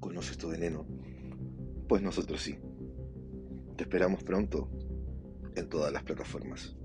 conoces tu veneno, pues nosotros sí. Te esperamos pronto en todas las plataformas.